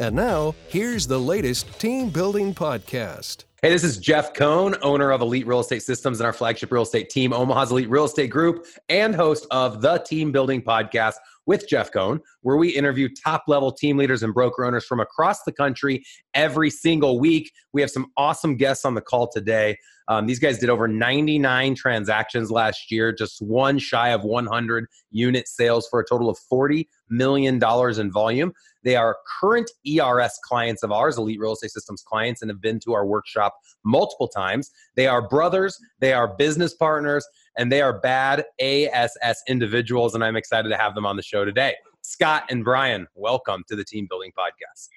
And now, here's the latest team building podcast. Hey, this is Jeff Cohn, owner of Elite Real Estate Systems and our flagship real estate team, Omaha's Elite Real Estate Group, and host of the Team Building Podcast with Jeff Cohn, where we interview top level team leaders and broker owners from across the country every single week. We have some awesome guests on the call today. Um, these guys did over 99 transactions last year, just one shy of 100 unit sales for a total of $40 million in volume. They are current ERS clients of ours, Elite Real Estate Systems clients, and have been to our workshop multiple times. They are brothers, they are business partners, and they are bad ASS individuals. And I'm excited to have them on the show today. Scott and Bryan, welcome to the Team Building Podcast.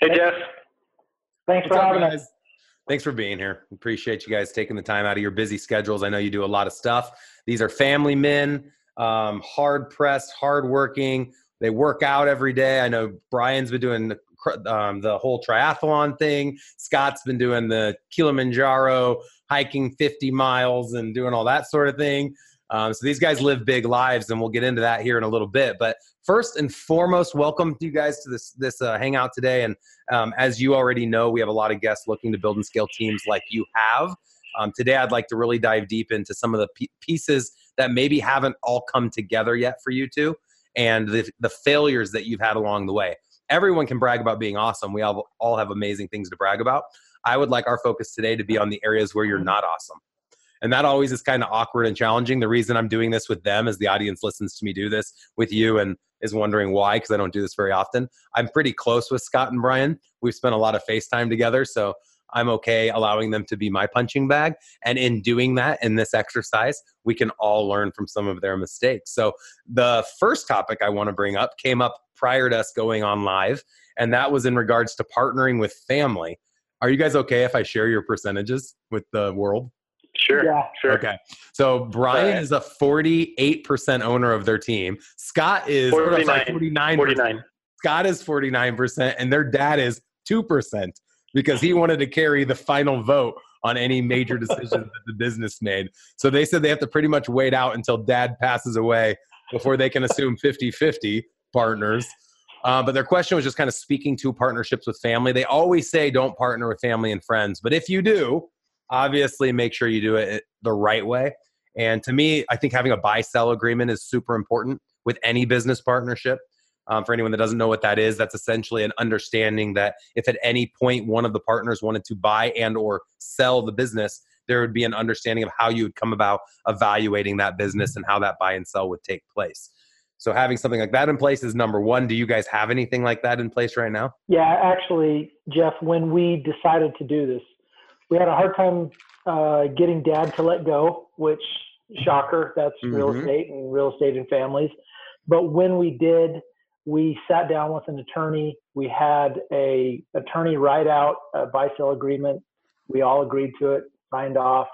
Hey, Jeff. Thanks for having us. Thanks for being here. Appreciate you guys taking the time out of your busy schedules. I know you do a lot of stuff. These are family men, um, hard pressed, hard working, they work out every day. I know Bryan's been doing the, um, the whole triathlon thing. Scott's been doing the Kilimanjaro hiking 50 miles and doing all that sort of thing. Um, so these guys live big lives, and we'll get into that here in a little bit. But first and foremost, welcome to you guys to this this uh, hangout today. And um, as you already know, we have a lot of guests looking to build and scale teams like you have. Um, today, I'd like to really dive deep into some of the p- pieces that maybe haven't all come together yet for you two and the, the failures that you've had along the way. Everyone can brag about being awesome. We all, all have amazing things to brag about. I would like our focus today to be on the areas where you're not awesome. And that always is kind of awkward and challenging. The reason I'm doing this with them is the audience listens to me do this with you and is wondering why, because I don't do this very often. I'm pretty close with Scott and Bryan. We've spent a lot of FaceTime together. So I'm okay allowing them to be my punching bag. And in doing that, in this exercise, we can all learn from some of their mistakes. So, the first topic I want to bring up came up prior to us going on live, and that was in regards to partnering with family. Are you guys okay if I share your percentages with the world? Sure. Yeah. Sure. Okay. So Bryan right. is a 48% owner of their team. Scott is 49. 49%. 49. Scott is 49%, and their dad is 2% because he wanted to carry the final vote on any major decisions that the business made. So they said they have to pretty much wait out until dad passes away before they can assume 50 50 partners. Uh, but their question was just kind of speaking to partnerships with family. They always say don't partner with family and friends. But if you do, obviously make sure you do it the right way. And to me, I think having a buy sell agreement is super important with any business partnership. Um, for anyone that doesn't know what that is, that's essentially an understanding that if at any point one of the partners wanted to buy and or sell the business, there would be an understanding of how you would come about evaluating that business and how that buy and sell would take place. So having something like that in place is number one. Do you guys have anything like that in place right now? Yeah, actually, Jeff, when we decided to do this, we had a hard time uh, getting dad to let go, which shocker, that's mm-hmm. real estate and real estate and families. But when we did, we sat down with an attorney. We had a attorney write out a buy sell agreement. We all agreed to it, signed off,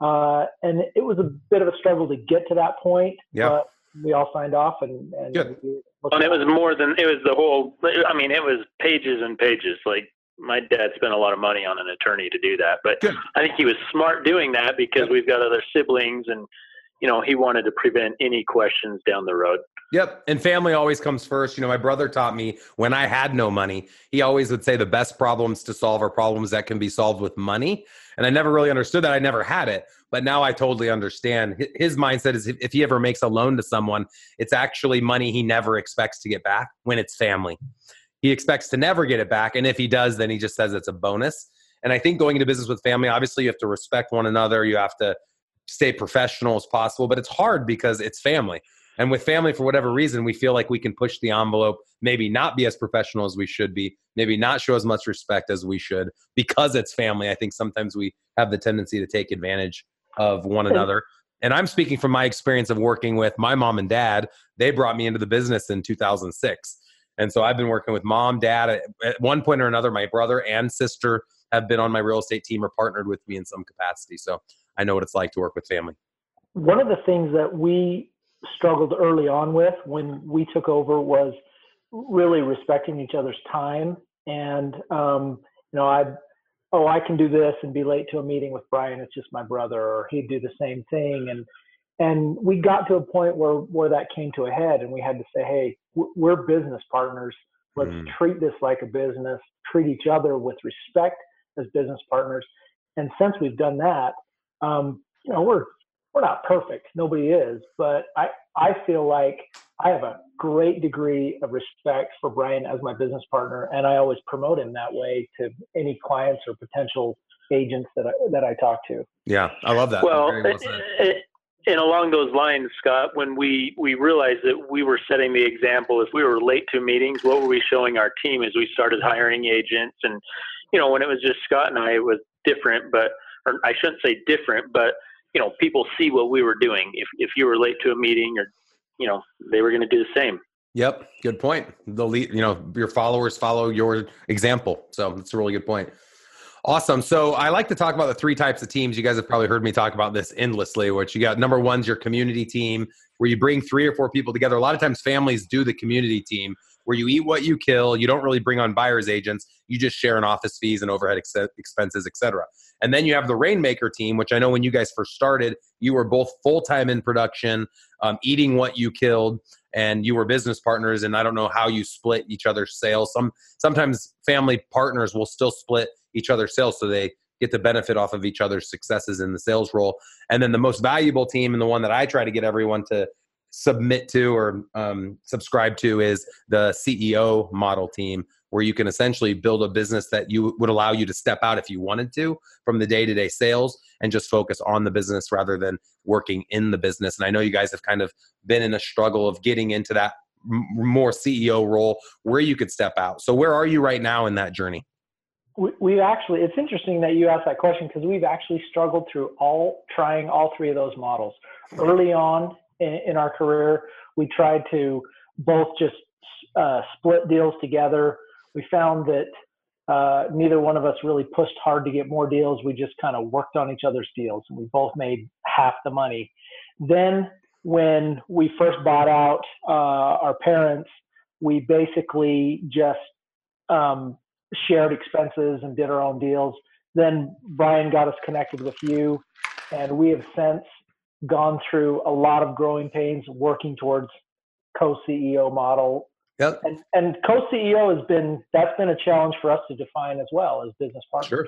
uh, and it was a bit of a struggle to get to that point. Yeah. But we all signed off, and and, and it was more than it was the whole. I mean, it was pages and pages. Like my dad spent a lot of money on an attorney to do that, but Good. I think he was smart doing that because we've got other siblings and you know, he wanted to prevent any questions down the road. Yep. And family always comes first. You know, my brother taught me when I had no money, he always would say the best problems to solve are problems that can be solved with money. And I never really understood that. I never had it. But now I totally understand. His mindset is if he ever makes a loan to someone, it's actually money he never expects to get back when it's family. He expects to never get it back. And if he does, then he just says it's a bonus. And I think going into business with family, obviously, you have to respect one another. You have to stay professional as possible, but it's hard because it's family. And with family, for whatever reason, we feel like we can push the envelope, maybe not be as professional as we should be, maybe not show as much respect as we should because it's family. I think sometimes we have the tendency to take advantage of one another. And I'm speaking from my experience of working with my mom and dad. They brought me into the business in 2006. And so I've been working with mom, dad. At one point or another, my brother and sister have been on my real estate team or partnered with me in some capacity. So I know what it's like to work with family. One of the things that we struggled early on with when we took over was really respecting each other's time. And, um, you know, I, oh, I can do this and be late to a meeting with Bryan. It's just my brother, or he'd do the same thing. And, and we got to a point where, where that came to a head and we had to say, Hey, we're business partners. Let's mm. treat this like a business, treat each other with respect as business partners. And since we've done that, um, you know, we're we're not perfect. Nobody is, but I I feel like I have a great degree of respect for Bryan as my business partner, and I always promote him that way to any clients or potential agents that I that I talk to. Yeah, I love that. Well, well and along those lines, Scott, when we we realized that we were setting the example, if we were late to meetings, what were we showing our team as we started hiring agents? And you know, when it was just Scott and I, it was different, but or I shouldn't say different, but you know, people see what we were doing. If if you were late to a meeting, or you know, they were going to do the same. Yep, good point. The lead, you know, your followers follow your example. So that's a really good point. Awesome. So I like to talk about the three types of teams. You guys have probably heard me talk about this endlessly. Which you got number one's your community team, where you bring three or four people together. A lot of times, families do the community team, where you eat what you kill. You don't really bring on buyers agents. You just share in office fees and overhead ex- expenses, etc. And then you have the Rainmaker team, which I know when you guys first started, you were both full time in production, um, eating what you killed, and you were business partners. And I don't know how you split each other's sales. Some sometimes family partners will still split each other's sales, so they get the benefit off of each other's successes in the sales role. And then the most valuable team, and the one that I try to get everyone to submit to or um, subscribe to, is the CEO model team, where you can essentially build a business that you would allow you to step out if you wanted to from the day-to-day sales and just focus on the business rather than working in the business. And i know you guys have kind of been in a struggle of getting into that more ceo role where you could step out. So where are you right now in that journey? We, we actually it's interesting that you asked that question because we've actually struggled through all trying all three of those models. Early on in, in our career we tried to both just uh, split deals together we found that uh, neither one of us really pushed hard to get more deals. We just kind of worked on each other's deals, and we both made half the money. Then, when we first bought out uh, our parents, we basically just um, shared expenses and did our own deals. Then Bryan got us connected with you, and we have since gone through a lot of growing pains working towards co-CEO model Yep. And, and co-CEO has been that's been a challenge for us to define as well as business partners. Sure.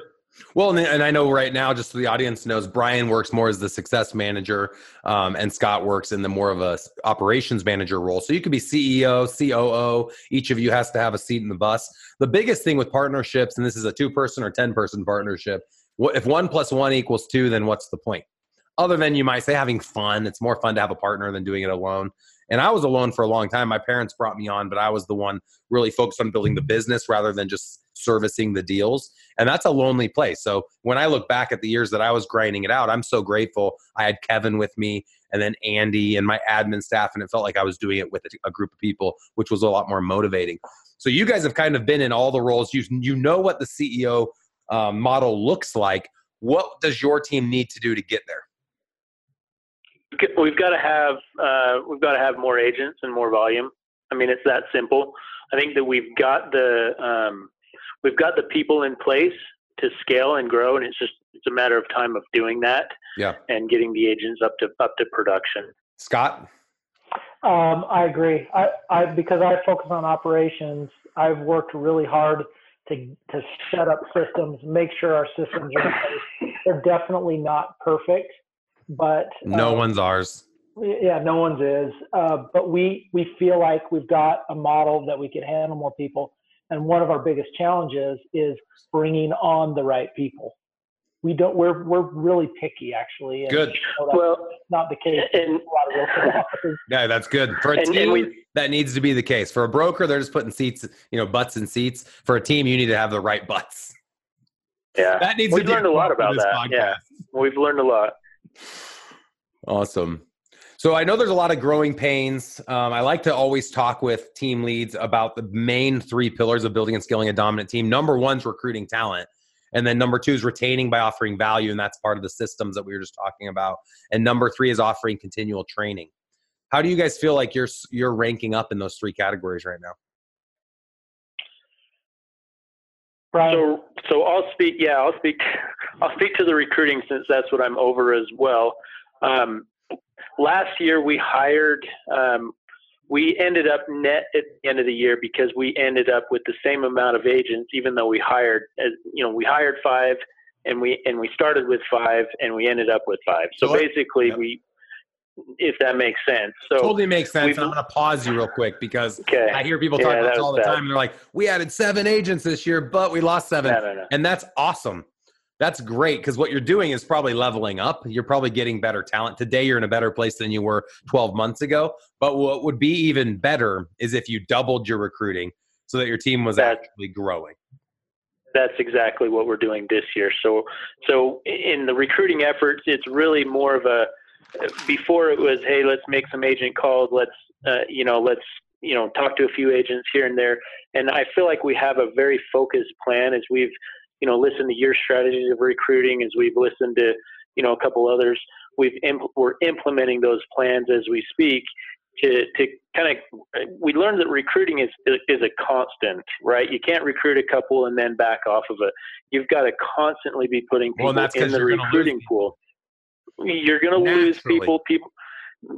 Well, and I know right now, just so the audience knows, Bryan works more as the success manager, um, and Scott works in the more of a operations manager role. So you could be CEO, COO. Each of you has to have a seat in the bus. The biggest thing with partnerships, and this is a two-person or ten-person partnership, if one plus one equals two, then what's the point? Other than you might say having fun, it's more fun to have a partner than doing it alone. And I was alone for a long time. My parents brought me on, but I was the one really focused on building the business rather than just servicing the deals. And that's a lonely place. So when I look back at the years that I was grinding it out, I'm so grateful. I had Kevin with me and then Andy and my admin staff, and it felt like I was doing it with a group of people, which was a lot more motivating. So you guys have kind of been in all the roles. You you know what the CEO um, model looks like. What does your team need to do to get there? We've got to have uh, we've got to have more agents and more volume. I mean, it's that simple. I think that we've got the um, we've got the people in place to scale and grow, and it's just it's a matter of time of doing that. Yeah. And getting the agents up to up to production. Scott. Um, I agree. I, I because I focus on operations. I've worked really hard to to set up systems, make sure our systems are. They're definitely not perfect, but no uh, one's ours. Yeah, no one's is. Uh, but we we feel like we've got a model that we can handle more people. And one of our biggest challenges is bringing on the right people. We don't. We're we're really picky, actually. good. You know, well, not the case. And, yeah, that's good for a and, team. And we, that needs to be the case. For a broker, they're just putting seats, you know, butts and seats. For a team, you need to have the right butts. Yeah, that needs. We've learned a lot about that. Podcast. Yeah, we've learned a lot. Awesome. So I know there's a lot of growing pains. Um, I like to always talk with team leads about the main three pillars of building and scaling a dominant team. Number one is recruiting talent. And then number two is retaining by offering value. And that's part of the systems that we were just talking about. And number three is offering continual training. How do you guys feel like you're, you're ranking up in those three categories right now? Bryan. So, so I'll speak. Yeah, I'll speak. I'll speak to the recruiting since that's what I'm over as well. Um, last year we hired. Um, we ended up net at the end of the year because we ended up with the same amount of agents, even though we hired. As you know, we hired five, and we and we started with five, and we ended up with five. So basically, yep. we if that makes sense. So totally makes sense. I'm going to pause you real quick because okay. I hear people talk yeah, about this all the bad. time. They're like, "We added seven agents this year, but we lost seven. No, no, no. and that's awesome. That's great because what you're doing is probably leveling up. You're probably getting better talent today. You're in a better place than you were 12 months ago. But what would be even better is if you doubled your recruiting so that your team was actually growing. That's exactly what we're doing this year. So, so in the recruiting efforts, it's really more of a before it was, hey, let's make some agent calls. Let's, uh, you know, let's, you know, talk to a few agents here and there. And I feel like we have a very focused plan as we've, you know, listened to your strategies of recruiting, as we've listened to, you know, a couple others. We've impl- we're implementing those plans as we speak to to kind of we learned that recruiting is is a constant, right? You can't recruit a couple and then back off of it. You've got to constantly be putting people well, in the recruiting pool. You're going to lose people. People,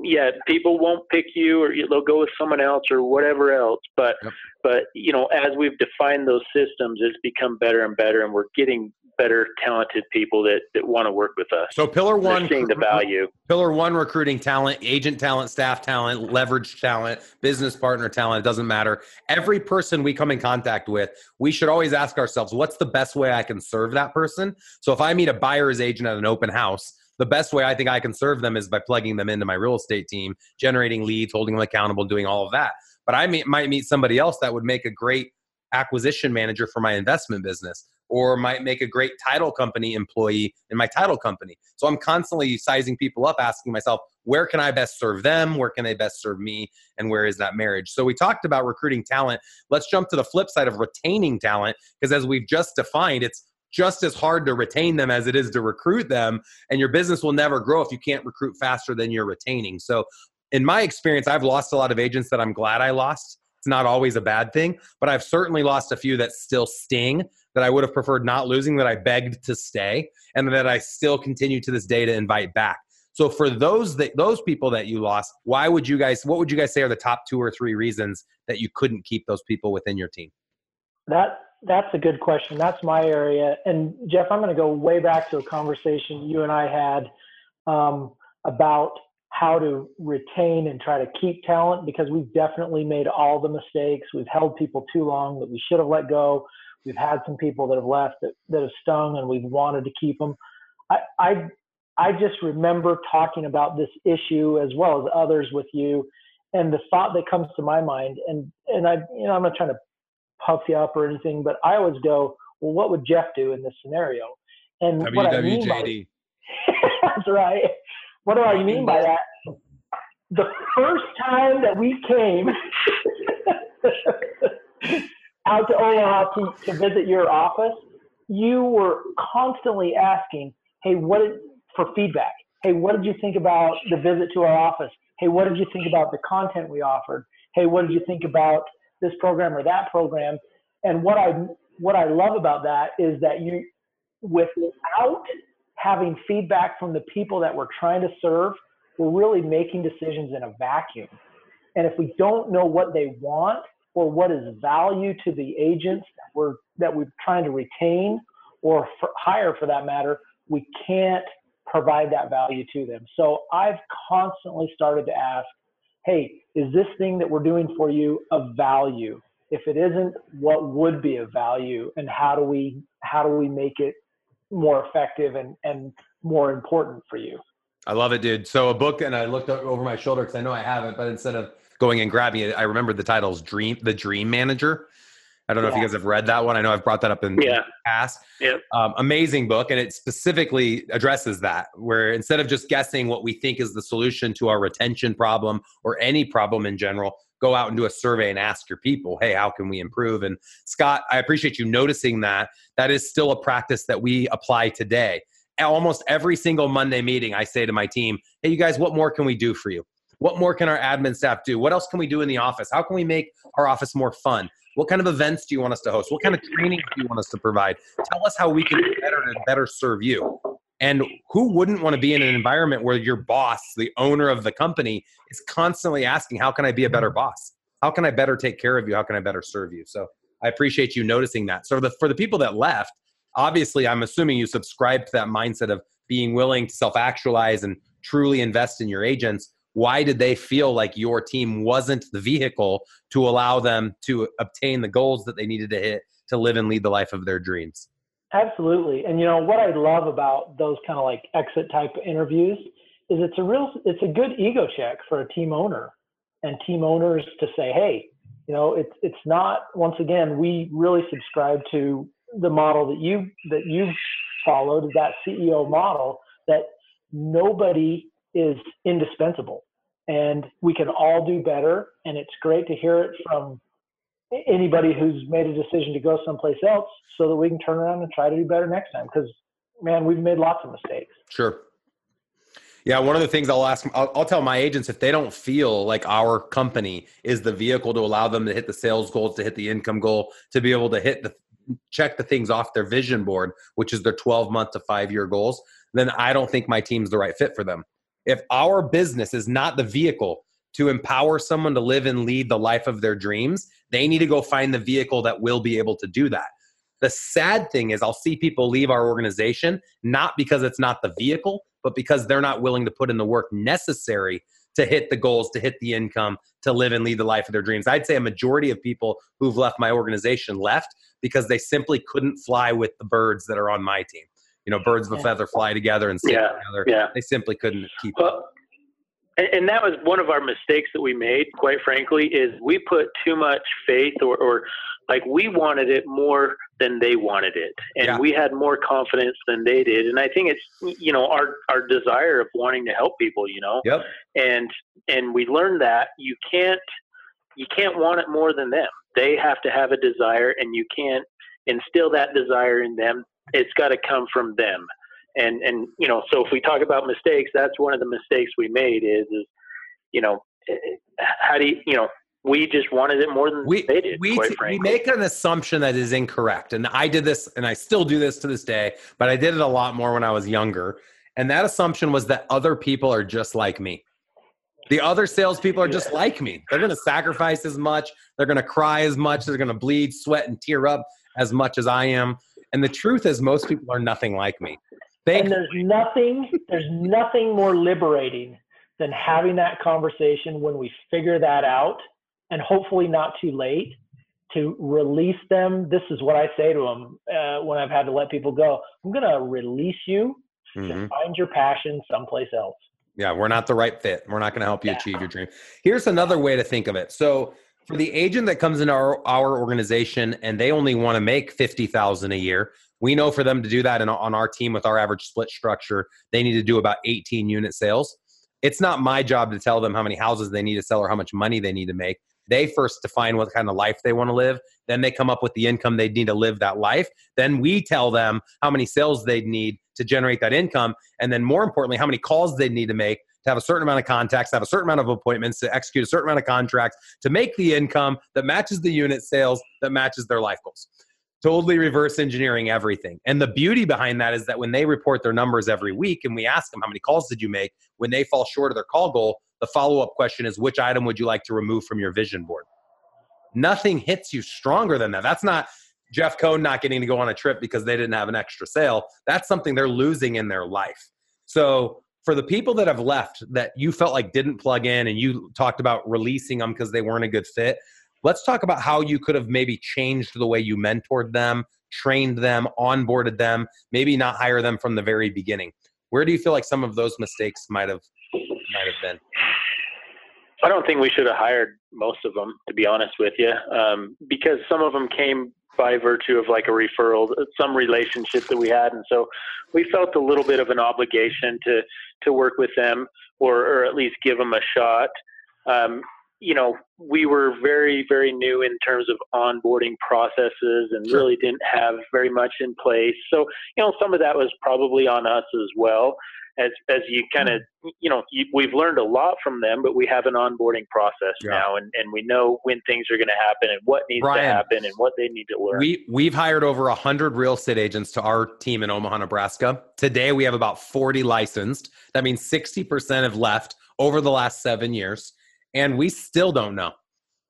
yeah, people won't pick you, or they'll go with someone else, or whatever else. But, yep. but you know, as we've defined those systems, it's become better and better, and we're getting better, talented people that, that want to work with us. So pillar one, seeing the value. Pillar one, recruiting talent, agent talent, staff talent, leverage talent, business partner talent. It doesn't matter. Every person we come in contact with, we should always ask ourselves, what's the best way I can serve that person? So if I meet a buyer's agent at an open house the best way I think I can serve them is by plugging them into my real estate team, generating leads, holding them accountable, doing all of that. But I may, might meet somebody else that would make a great acquisition manager for my investment business or might make a great title company employee in my title company. So I'm constantly sizing people up, asking myself, where can I best serve them? Where can they best serve me? And where is that marriage? So we talked about recruiting talent. Let's jump to the flip side of retaining talent because as we've just defined, it's just as hard to retain them as it is to recruit them. And your business will never grow if you can't recruit faster than you're retaining. So, in my experience, I've lost a lot of agents that I'm glad I lost. It's not always a bad thing, but I've certainly lost a few that still sting that I would have preferred not losing, that I begged to stay, and that I still continue to this day to invite back. So for those that those people that you lost, why would you guys? What would you guys say are the top two or three reasons that you couldn't keep those people within your team? That that's a good question. That's my area. And Jeff, I'm going to go way back to a conversation you and I had um, about how to retain and try to keep talent because we've definitely made all the mistakes. We've held people too long that we should have let go. We've had some people that have left that, that have stung and we've wanted to keep them. I, I, I just remember talking about this issue as well as others with you. And the thought that comes to my mind, and, and I, you know, I'm not trying to puff you up or anything, but I always go, well, what would Jeff do in this scenario? And WWJD. what I mean by that's right. What do I mean by that? The first time that we came out to Omaha to, to visit your office, you were constantly asking, "Hey, what did, for feedback? Hey, what did you think about the visit to our office? Hey, what did you think about the content we offered? Hey, what did you think about this program or that program. And what I what I love about that is that you, without having feedback from the people that we're trying to serve, we're really making decisions in a vacuum. And if we don't know what they want or what is value to the agents that we're that we're trying to retain or for, hire for that matter, we can't provide that value to them. So I've constantly started to ask, hey, is this thing that we're doing for you of value? If it isn't, what would be of value, and how do we how do we make it more effective and and more important for you? I love it, dude. So a book, and I looked over my shoulder because I know I have it, but instead of going and grabbing it, I remember the title's Dream, the Dream Manager. I don't know yeah. if you guys have read that one. I know I've brought that up in yeah. the past. Yep. Um, amazing book, and it specifically addresses that. Where instead of just guessing what we think is the solution to our retention problem or any problem in general, go out and do a survey and ask your people, hey, how can we improve? And Scott, I appreciate you noticing that. That is still a practice that we apply today. Almost every single Monday meeting, I say to my team, hey, you guys, what more can we do for you? What more can our admin staff do? What else can we do in the office? How can we make our office more fun? What kind of events do you want us to host? What kind of training do you want us to provide? Tell us how we can better to better serve you. And who wouldn't want to be in an environment where your boss, the owner of the company, is constantly asking, How can I be a better boss? How can I better take care of you? How can I better serve you? So I appreciate you noticing that. So the, for the people that left, obviously, I'm assuming you subscribe to that mindset of being willing to self actualize and truly invest in your agents why did they feel like your team wasn't the vehicle to allow them to obtain the goals that they needed to hit to live and lead the life of their dreams? Absolutely. And you know what i love about those kind of like exit type interviews is it's a real it's a good ego check for a team owner and team owners to say hey you know it's it's not once again we really subscribe to the model that you that you followed that ceo model that nobody is indispensable. And we can all do better. And it's great to hear it from anybody who's made a decision to go someplace else so that we can turn around and try to do better next time. Because man we've made lots of mistakes. Sure. Yeah one of the things i'll ask I'll, I'll, tell my agents if they don't feel like our company is the vehicle to allow them to hit the sales goals to hit the income goal to be able to hit the check the things off their vision board which is their 12 month to five year goals then i don't think my team's the right fit for them if our business is not the vehicle to empower someone to live and lead the life of their dreams, they need to go find the vehicle that will be able to do that. The sad thing is, I'll see people leave our organization not because it's not the vehicle, but because they're not willing to put in the work necessary to hit the goals, to hit the income, to live and lead the life of their dreams. I'd say a majority of people who've left my organization left because they simply couldn't fly with the birds that are on my team you know birds of a feather fly together and yeah, together. Yeah. They simply couldn't keep well, up. And that was one of our mistakes that we made, quite frankly, is we put too much faith or, or like we wanted it more than they wanted it. And yeah. we had more confidence than they did. And I think it's, you know, our, our desire of wanting to help people, you know, yep. and, and we learned that you can't, you can't want it more than them. They have to have a desire and you can't instill that desire in them it's got to come from them. And and you know, so if we talk about mistakes, that's one of the mistakes we made is is you know, eh, eh, how do you you know we just wanted it more than we, they did. We, we make an assumption that is incorrect. And I did this and I still do this to this day, but I did it a lot more when I was younger. And that assumption was that other people are just like me. The other salespeople are just like me. They're going to sacrifice as much. They're going to cry as much. They're going to bleed, sweat, and tear up as much as I am. And the truth is, most people are nothing like me. They, and there's nothing, there's nothing more liberating than having that conversation when we figure that out, and hopefully not too late to release them. This is what I say to them uh, when I've had to let people go. I'm going to release you mm-hmm. to find your passion someplace else. Yeah, we're not the right fit. We're not going to help you yeah. achieve your dream. Here's another way to think of it. So for the agent that comes into our, our organization and they only want to make 50000 a year we know for them to do that in, on our team with our average split structure they need to do about 18 unit sales. It's not my job to tell them how many houses they need to sell or how much money they need to make. They first define what kind of life they want to live then they come up with the income they need to live that life then we tell them how many sales they need to generate that income and then more importantly how many calls they need to make to have a certain amount of contacts, to have a certain amount of appointments, to execute a certain amount of contracts, to make the income that matches the unit sales, that matches their life goals. Totally reverse engineering everything. And the beauty behind that is that when they report their numbers every week and we ask them, how many calls did you make? When they fall short of their call goal, the follow up question is, which item would you like to remove from your vision board? Nothing hits you stronger than that. That's not Jeff Cohn not getting to go on a trip because they didn't have an extra sale. That's something they're losing in their life. So for the people that have left that you felt like didn't plug in and you talked about releasing them because they weren't a good fit let's talk about how you could have maybe changed the way you mentored them trained them onboarded them maybe not hire them from the very beginning. Where do you feel like some of those mistakes might have might have been? I don't think we should have hired most of them, to be honest with you, um, because some of them came by virtue of like a referral, some relationship that we had, and so we felt a little bit of an obligation to to work with them or or at least give them a shot. Um, you know, we were very, very new in terms of onboarding processes and sure. really didn't have very much in place. So, you know, some of that was probably on us as well. As, as you kind of, mm-hmm. you know, you, we've learned a lot from them, but we have an onboarding process yeah. now, and, and we know when things are going to happen and what needs Bryan, to happen and what they need to learn. We we've hired over hundred real estate agents to our team in Omaha, Nebraska. Today we have about forty licensed. That means sixty percent have left over the last seven years and we still don't know.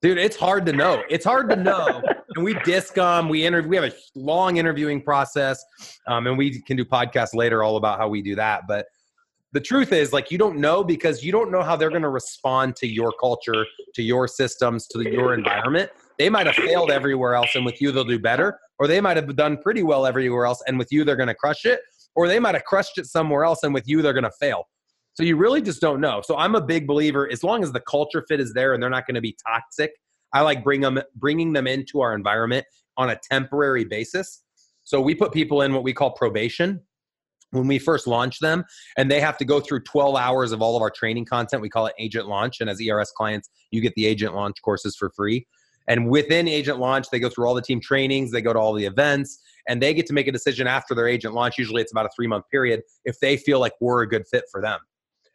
Dude, it's hard to know. It's hard to know. and we disc them. We interview. We have a long interviewing process, um, and we can do podcasts later all about how we do that. But the truth is, like, you don't know because you don't know how they're going to respond to your culture, to your systems, to your environment. They might have failed everywhere else, and with you they'll do better, or they might have done pretty well everywhere else, and with you they're going to crush it, or they might have crushed it somewhere else, and with you they're going to fail. So you really just don't know. So I'm a big believer as long as the culture fit is there and they're not going to be toxic. I like bring them bringing them into our environment on a temporary basis. So we put people in what we call probation when we first launch them and they have to go through 12 hours of all of our training content. We call it agent launch and as ers clients you get the agent launch courses for free. And within agent launch they go through all the team trainings they go to all the events and they get to make a decision after their agent launch. Usually it's about a three month period if they feel like we're a good fit for them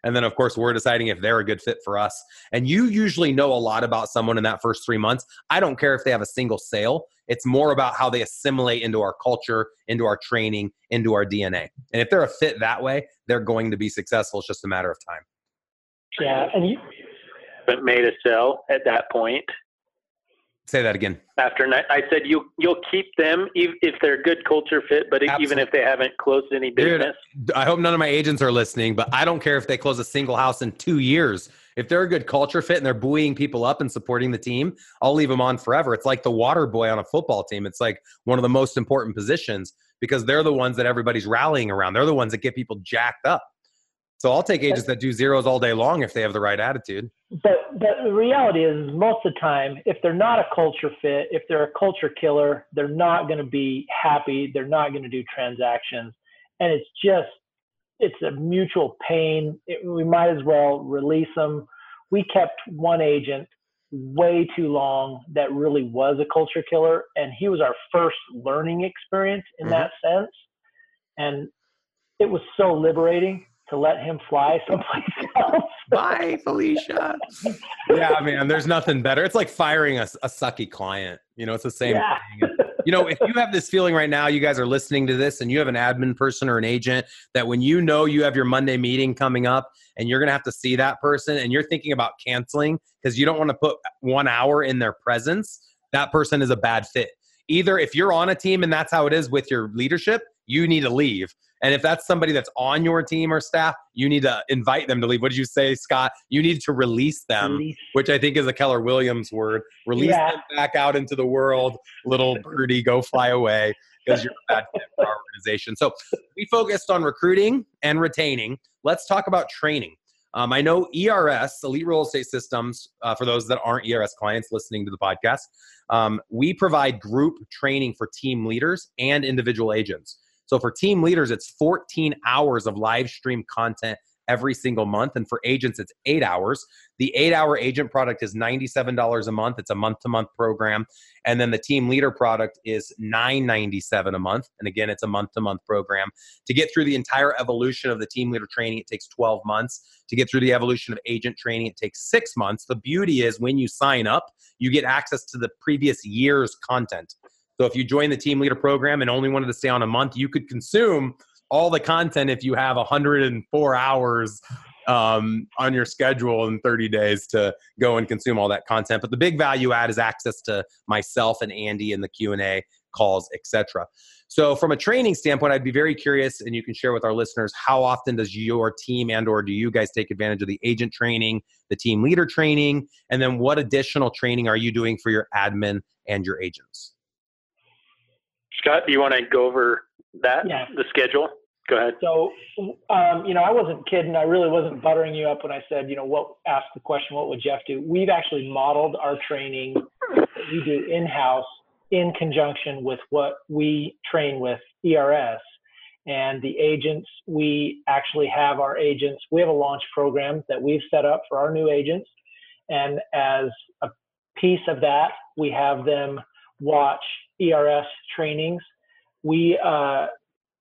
and then, of course, we're deciding if they're a good fit for us. And you usually know a lot about someone in that first three months. I don't care if they have a single sale, it's more about how they assimilate into our culture, into our training, into our DNA. And if they're a fit that way, they're going to be successful. It's just a matter of time. Yeah. And you, but made a sale at that point Say that again. After night, I said you you'll keep them if they're a good culture fit, but Absolutely. even if they haven't closed any business. Dude, I hope none of my agents are listening, but I don't care if they close a single house in two years. If they're a good culture fit and they're buoying people up and supporting the team, I'll leave them on forever. It's like the water boy on a football team. It's like one of the most important positions because they're the ones that everybody's rallying around. They're the ones that get people jacked up. So I'll take agents that do zeros all day long if they have the right attitude. But but the reality is most of the time, if they're not a culture fit, if they're a culture killer, they're not going to be happy. They're not going to do transactions, and it's just it's a mutual pain. It, we might as well release them. We kept one agent way too long that really was a culture killer, and he was our first learning experience in mm-hmm. that sense, and it was so liberating to let him fly someplace else. Bye, Felicia. yeah, man, there's nothing better. It's like firing a, a sucky client. You know, it's the same yeah. thing. You know, if you have this feeling right now, you guys are listening to this and you have an admin person or an agent that when you know you have your Monday meeting coming up and you're going to have to see that person and you're thinking about canceling because you don't want to put one hour in their presence, that person is a bad fit. Either if you're on a team and that's how it is with your leadership, you need to leave and if that's somebody that's on your team or staff, you need to invite them to leave. What did you say, Scott? You need to release them, release. which I think is a Keller Williams word. Release yeah. them back out into the world, little birdie, go fly away because you're a bad fit for our organization. So we focused on recruiting and retaining. Let's talk about training. Um, I know ERS, Elite Real Estate Systems, uh, for those that aren't ERS clients listening to the podcast, um, we provide group training for team leaders and individual agents. So for team leaders, it's 14 hours of live stream content every single month. And for agents, it's eight hours. The eight hour agent product is $97 a month. It's a month to month program. And then the team leader product is 997 a month. And again, it's a month to month program. To get through the entire evolution of the team leader training, it takes 12 months. To get through the evolution of agent training, it takes six months. The beauty is when you sign up, you get access to the previous year's content. So if you join the team leader program and only wanted to stay on a month, you could consume all the content if you have 104 hours um, on your schedule in 30 days to go and consume all that content. But the big value add is access to myself and Andy in the Q and A calls, etc. So from a training standpoint, I'd be very curious, and you can share with our listeners how often does your team and or do you guys take advantage of the agent training, the team leader training, and then what additional training are you doing for your admin and your agents? Scott, do you want to go over that, yeah. the schedule? Go ahead. So, um, you know, I wasn't kidding. I really wasn't buttering you up when I said, you know, what asked the question, what would Jeff do? We've actually modeled our training that we do in house in conjunction with what we train with ERS. And the agents, we actually have our agents, we have a launch program that we've set up for our new agents. And as a piece of that, we have them watch ERS trainings. We uh,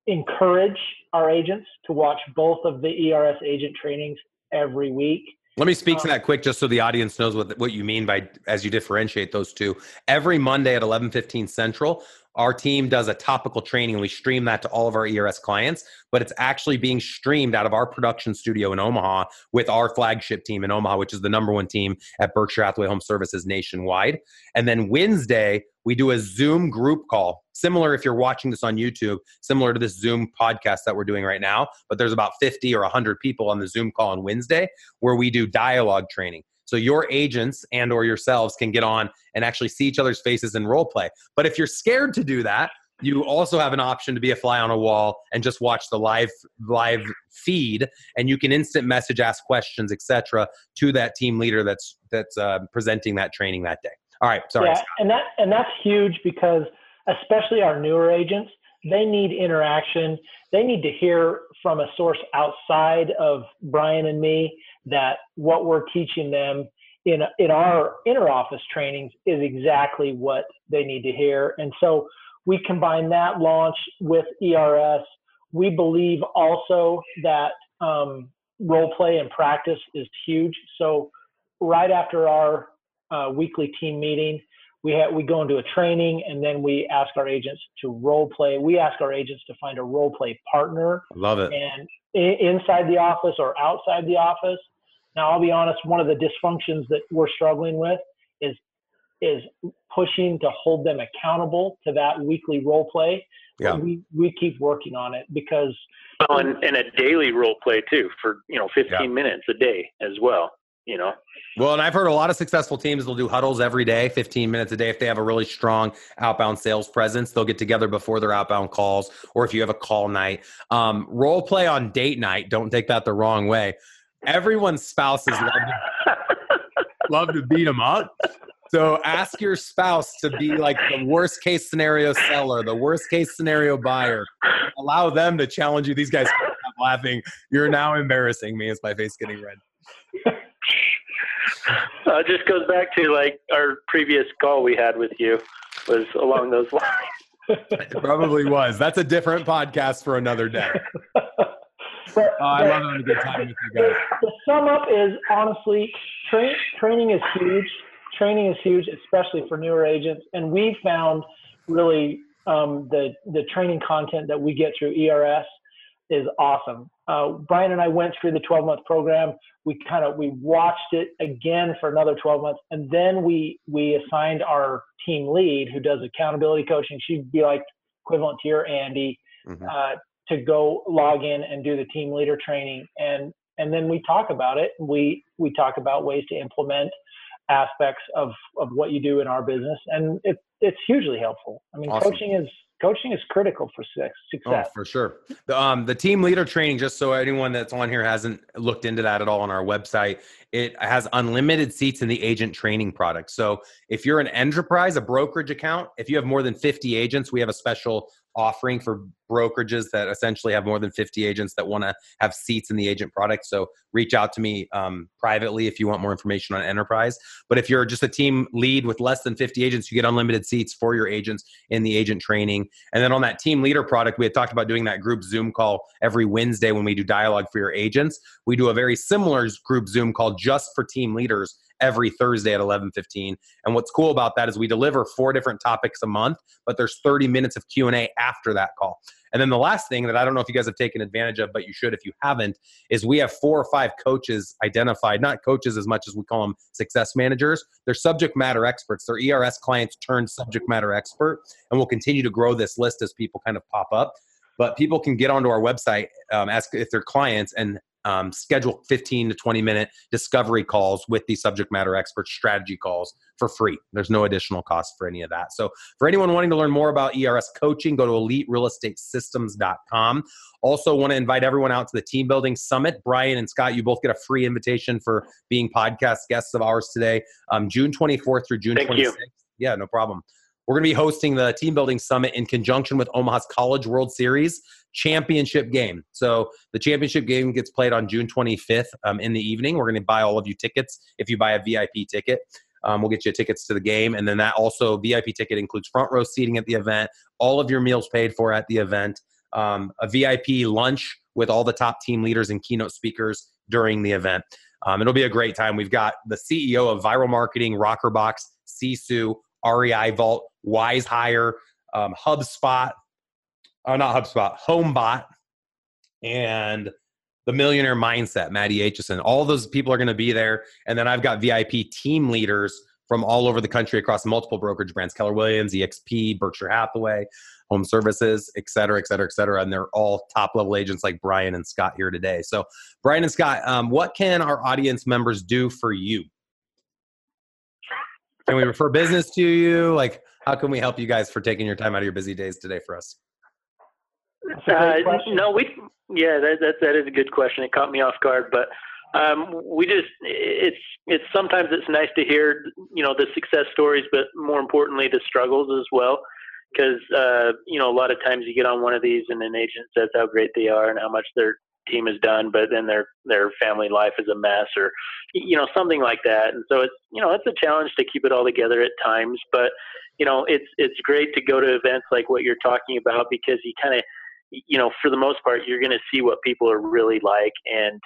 encourage our agents to watch both of the ERS agent trainings every week. Let me speak to um, that quick, just so the audience knows what what you mean by as you differentiate those two. Every Monday at eleven fifteen Central, our team does a topical training and we stream that to all of our ERS clients, but it's actually being streamed out of our production studio in Omaha with our flagship team in Omaha, which is the number one team at Berkshire Hathaway Home Services nationwide. And then Wednesday, we do a Zoom group call, similar if you're watching this on YouTube, similar to this Zoom podcast that we're doing right now. But there's about 50 or 100 people on the Zoom call on Wednesday where we do dialogue training. So your agents and or yourselves can get on and actually see each other's faces and role play. But if you're scared to do that, you also have an option to be a fly on a wall and just watch the live live feed and you can instant message ask questions etc to that team leader that's that's uh, presenting that training that day all right sorry yeah, and that and that's huge because especially our newer agents they need interaction they need to hear from a source outside of bryan and me that what we're teaching them in in our inner office trainings is exactly what they need to hear. And so we combine that launch with ERS. We believe also that um, role play and practice is huge. So right after our uh, weekly team meeting, we have we go into a training and then we ask our agents to role play. We ask our agents to find a role play partner. Love it. And inside the office or outside the office now, I'll be honest, one of the dysfunctions that we're struggling with is is pushing to hold them accountable to that weekly role play. Yeah. We we keep working on it because well, and, and a daily role play too for you know 15 yeah. minutes a day as well. You know. Well, and I've heard a lot of successful teams will do huddles every day, 15 minutes a day. If they have a really strong outbound sales presence, they'll get together before their outbound calls, or if you have a call night. Um, role play on date night. Don't take that the wrong way everyone's spouses love to, love to beat them up. So ask your spouse to be like the worst case scenario seller, the worst case scenario buyer. Allow them to challenge you. These guys are laughing. You're now embarrassing me. Is my face getting red? Uh, it just goes back to like our previous call we had with you was along those lines. it probably was. That's a different podcast for another day. But, oh, I love having a good time with you guys. The sum up is honestly, tra- training is huge. Training is huge, especially for newer agents. And we found really um, the the training content that we get through ERS is awesome. Uh, Bryan and I went through the 12 month program. We kind of we watched it again for another 12 months, and then we we assigned our team lead who does accountability coaching. She'd be like equivalent to your Andy. Mm-hmm. Uh, to go log in and do the team leader training and and then we talk about it we we talk about ways to implement aspects of of what you do in our business and it, it's hugely helpful i mean awesome. coaching is coaching is critical for success oh, for sure. The, um, the team leader training just so anyone that's on here hasn't looked into that at all on our website it has unlimited seats in the agent training product. So if you're an enterprise a brokerage account if you have more than 50 agents we have a special offering for brokerages that essentially have more than 50 agents that want to have seats in the agent product. So reach out to me um, privately if you want more information on enterprise. But if you're just a team lead with less than 50 agents, you get unlimited seats for your agents in the agent training. And then on that team leader product, we had talked about doing that group Zoom call every Wednesday when we do dialogue for your agents. We do a very similar group Zoom call just for team leaders every Thursday at 11:15. And what's cool about that is we deliver four different topics a month, but there's 30 minutes of Q&A after that call. And then the last thing that I don't know if you guys have taken advantage of, but you should if you haven't, is we have four or five coaches identified, not coaches as much as we call them success managers. They're subject matter experts. They're ERS clients turned subject matter expert. And we'll continue to grow this list as people kind of pop up but people can get onto our website um, ask if they're clients and um, schedule 15 to 20 minute discovery calls with the subject matter experts, strategy calls for free. There's no additional cost for any of that. So, for anyone wanting to learn more about ERS coaching, go to eliterealestatesystems.com. Also, want to invite everyone out to the team building summit. Bryan and Scott, you both get a free invitation for being podcast guests of ours today, um, June 24th through June Thank 26th. You. Yeah, no problem. We're going to be hosting the team building summit in conjunction with Omaha's College World Series championship game. So the championship game gets played on June 25th um, in the evening. We're going to buy all of you tickets if you buy a VIP ticket. Um, we'll get you tickets to the game, and then that also VIP ticket includes front row seating at the event, all of your meals paid for at the event, um, a VIP lunch with all the top team leaders and keynote speakers during the event. Um, it'll be a great time. We've got the CEO of Viral Marketing, Rockerbox, Sisu, REI Vault, Wise Hire, um, HubSpot, oh, not HubSpot, HomeBot, and the Millionaire Mindset, Maddie Aitchison. All those people are going to be there. And then I've got VIP team leaders from all over the country across multiple brokerage brands Keller Williams, EXP, Berkshire Hathaway, Home Services, et cetera, et cetera, et cetera. And they're all top level agents like Bryan and Scott here today. So, Bryan and Scott, um, what can our audience members do for you? Can we refer business to you? Like, how can we help you guys for taking your time out of your busy days today for us? Uh, no, we yeah, that, that that is a good question. It caught me off guard, but um, we just it's it's sometimes it's nice to hear you know the success stories, but more importantly the struggles as well. Because uh, you know a lot of times you get on one of these and an agent says how great they are and how much their team has done, but then their their family life is a mess or you know something like that. And so it's you know it's a challenge to keep it all together at times, but you know it's it's great to go to events like what you're talking about because you kind of you know, for the most part, you're going to see what people are really like. And,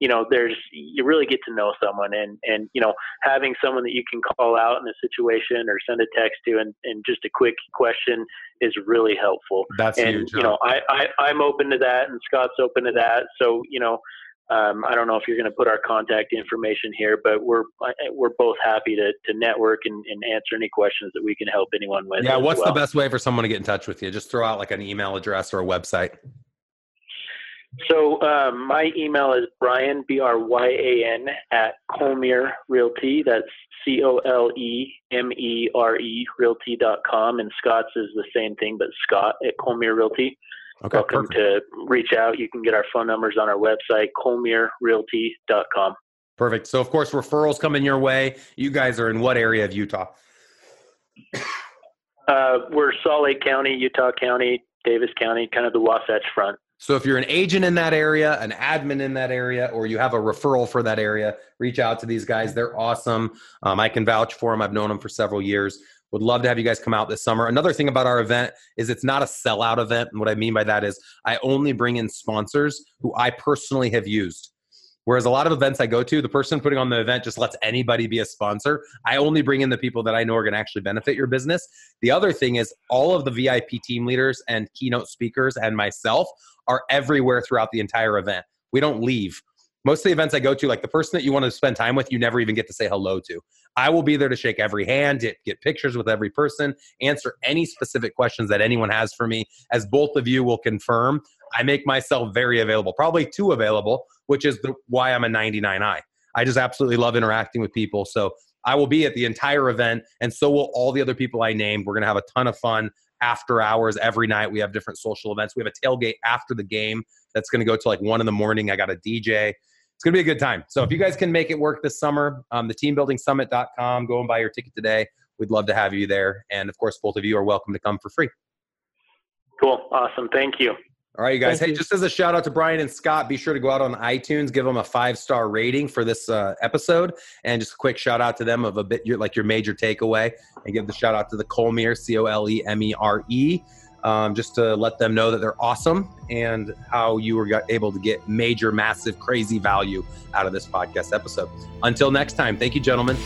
you know, there's, you really get to know someone and, and, you know, having someone that you can call out in a situation or send a text to and, and just a quick question is really helpful. That's and, huge. you know, I, I, I'm open to that and Scott's open to that. So, you know, um, I don't know if you're going to put our contact information here, but we're we're both happy to, to network and, and answer any questions that we can help anyone with. Yeah, what's well. the best way for someone to get in touch with you? Just throw out like an email address or a website. So um, my email is Bryan B R Y A N at Colemere Realty. That's C O L E M E R E Realty.com. And Scott's is the same thing, but Scott at Colemere Realty. Okay, Welcome perfect. to reach out. You can get our phone numbers on our website, colemererealty.com. Perfect. So, of course, referrals coming your way. You guys are in what area of Utah? Uh, we're Salt Lake County, Utah County, Davis County, kind of the Wasatch Front. So, if you're an agent in that area, an admin in that area, or you have a referral for that area, reach out to these guys. They're awesome. Um, I can vouch for them. I've known them for several years. Would love to have you guys come out this summer. Another thing about our event is it's not a sellout event. And what I mean by that is I only bring in sponsors who I personally have used. Whereas a lot of events I go to, the person putting on the event just lets anybody be a sponsor. I only bring in the people that I know are going to actually benefit your business. The other thing is all of the VIP team leaders and keynote speakers and myself are everywhere throughout the entire event. We don't leave. Most of the events I go to, like the person that you want to spend time with, you never even get to say hello to. I will be there to shake every hand, get, get pictures with every person, answer any specific questions that anyone has for me. As both of you will confirm, I make myself very available, probably too available, which is the, why I'm a 99i. I just absolutely love interacting with people. So I will be at the entire event, and so will all the other people I named. We're going to have a ton of fun after hours every night. We have different social events. We have a tailgate after the game that's going to go to like one in the morning. I got a DJ. It's going to be a good time. So if you guys can make it work this summer, um, the teambuildingsummit.com, go and buy your ticket today. We'd love to have you there. And of course, both of you are welcome to come for free. Cool. Awesome. Thank you. All right, you guys. Thank hey, you. just as a shout out to Bryan and Scott, be sure to go out on iTunes, give them a five star rating for this uh, episode, and just a quick shout out to them of a bit your, like your major takeaway, and give the shout out to the Colemere, C O L E M E R E, um, just to let them know that they're awesome and how you were able to get major, massive, crazy value out of this podcast episode. Until next time, thank you, gentlemen.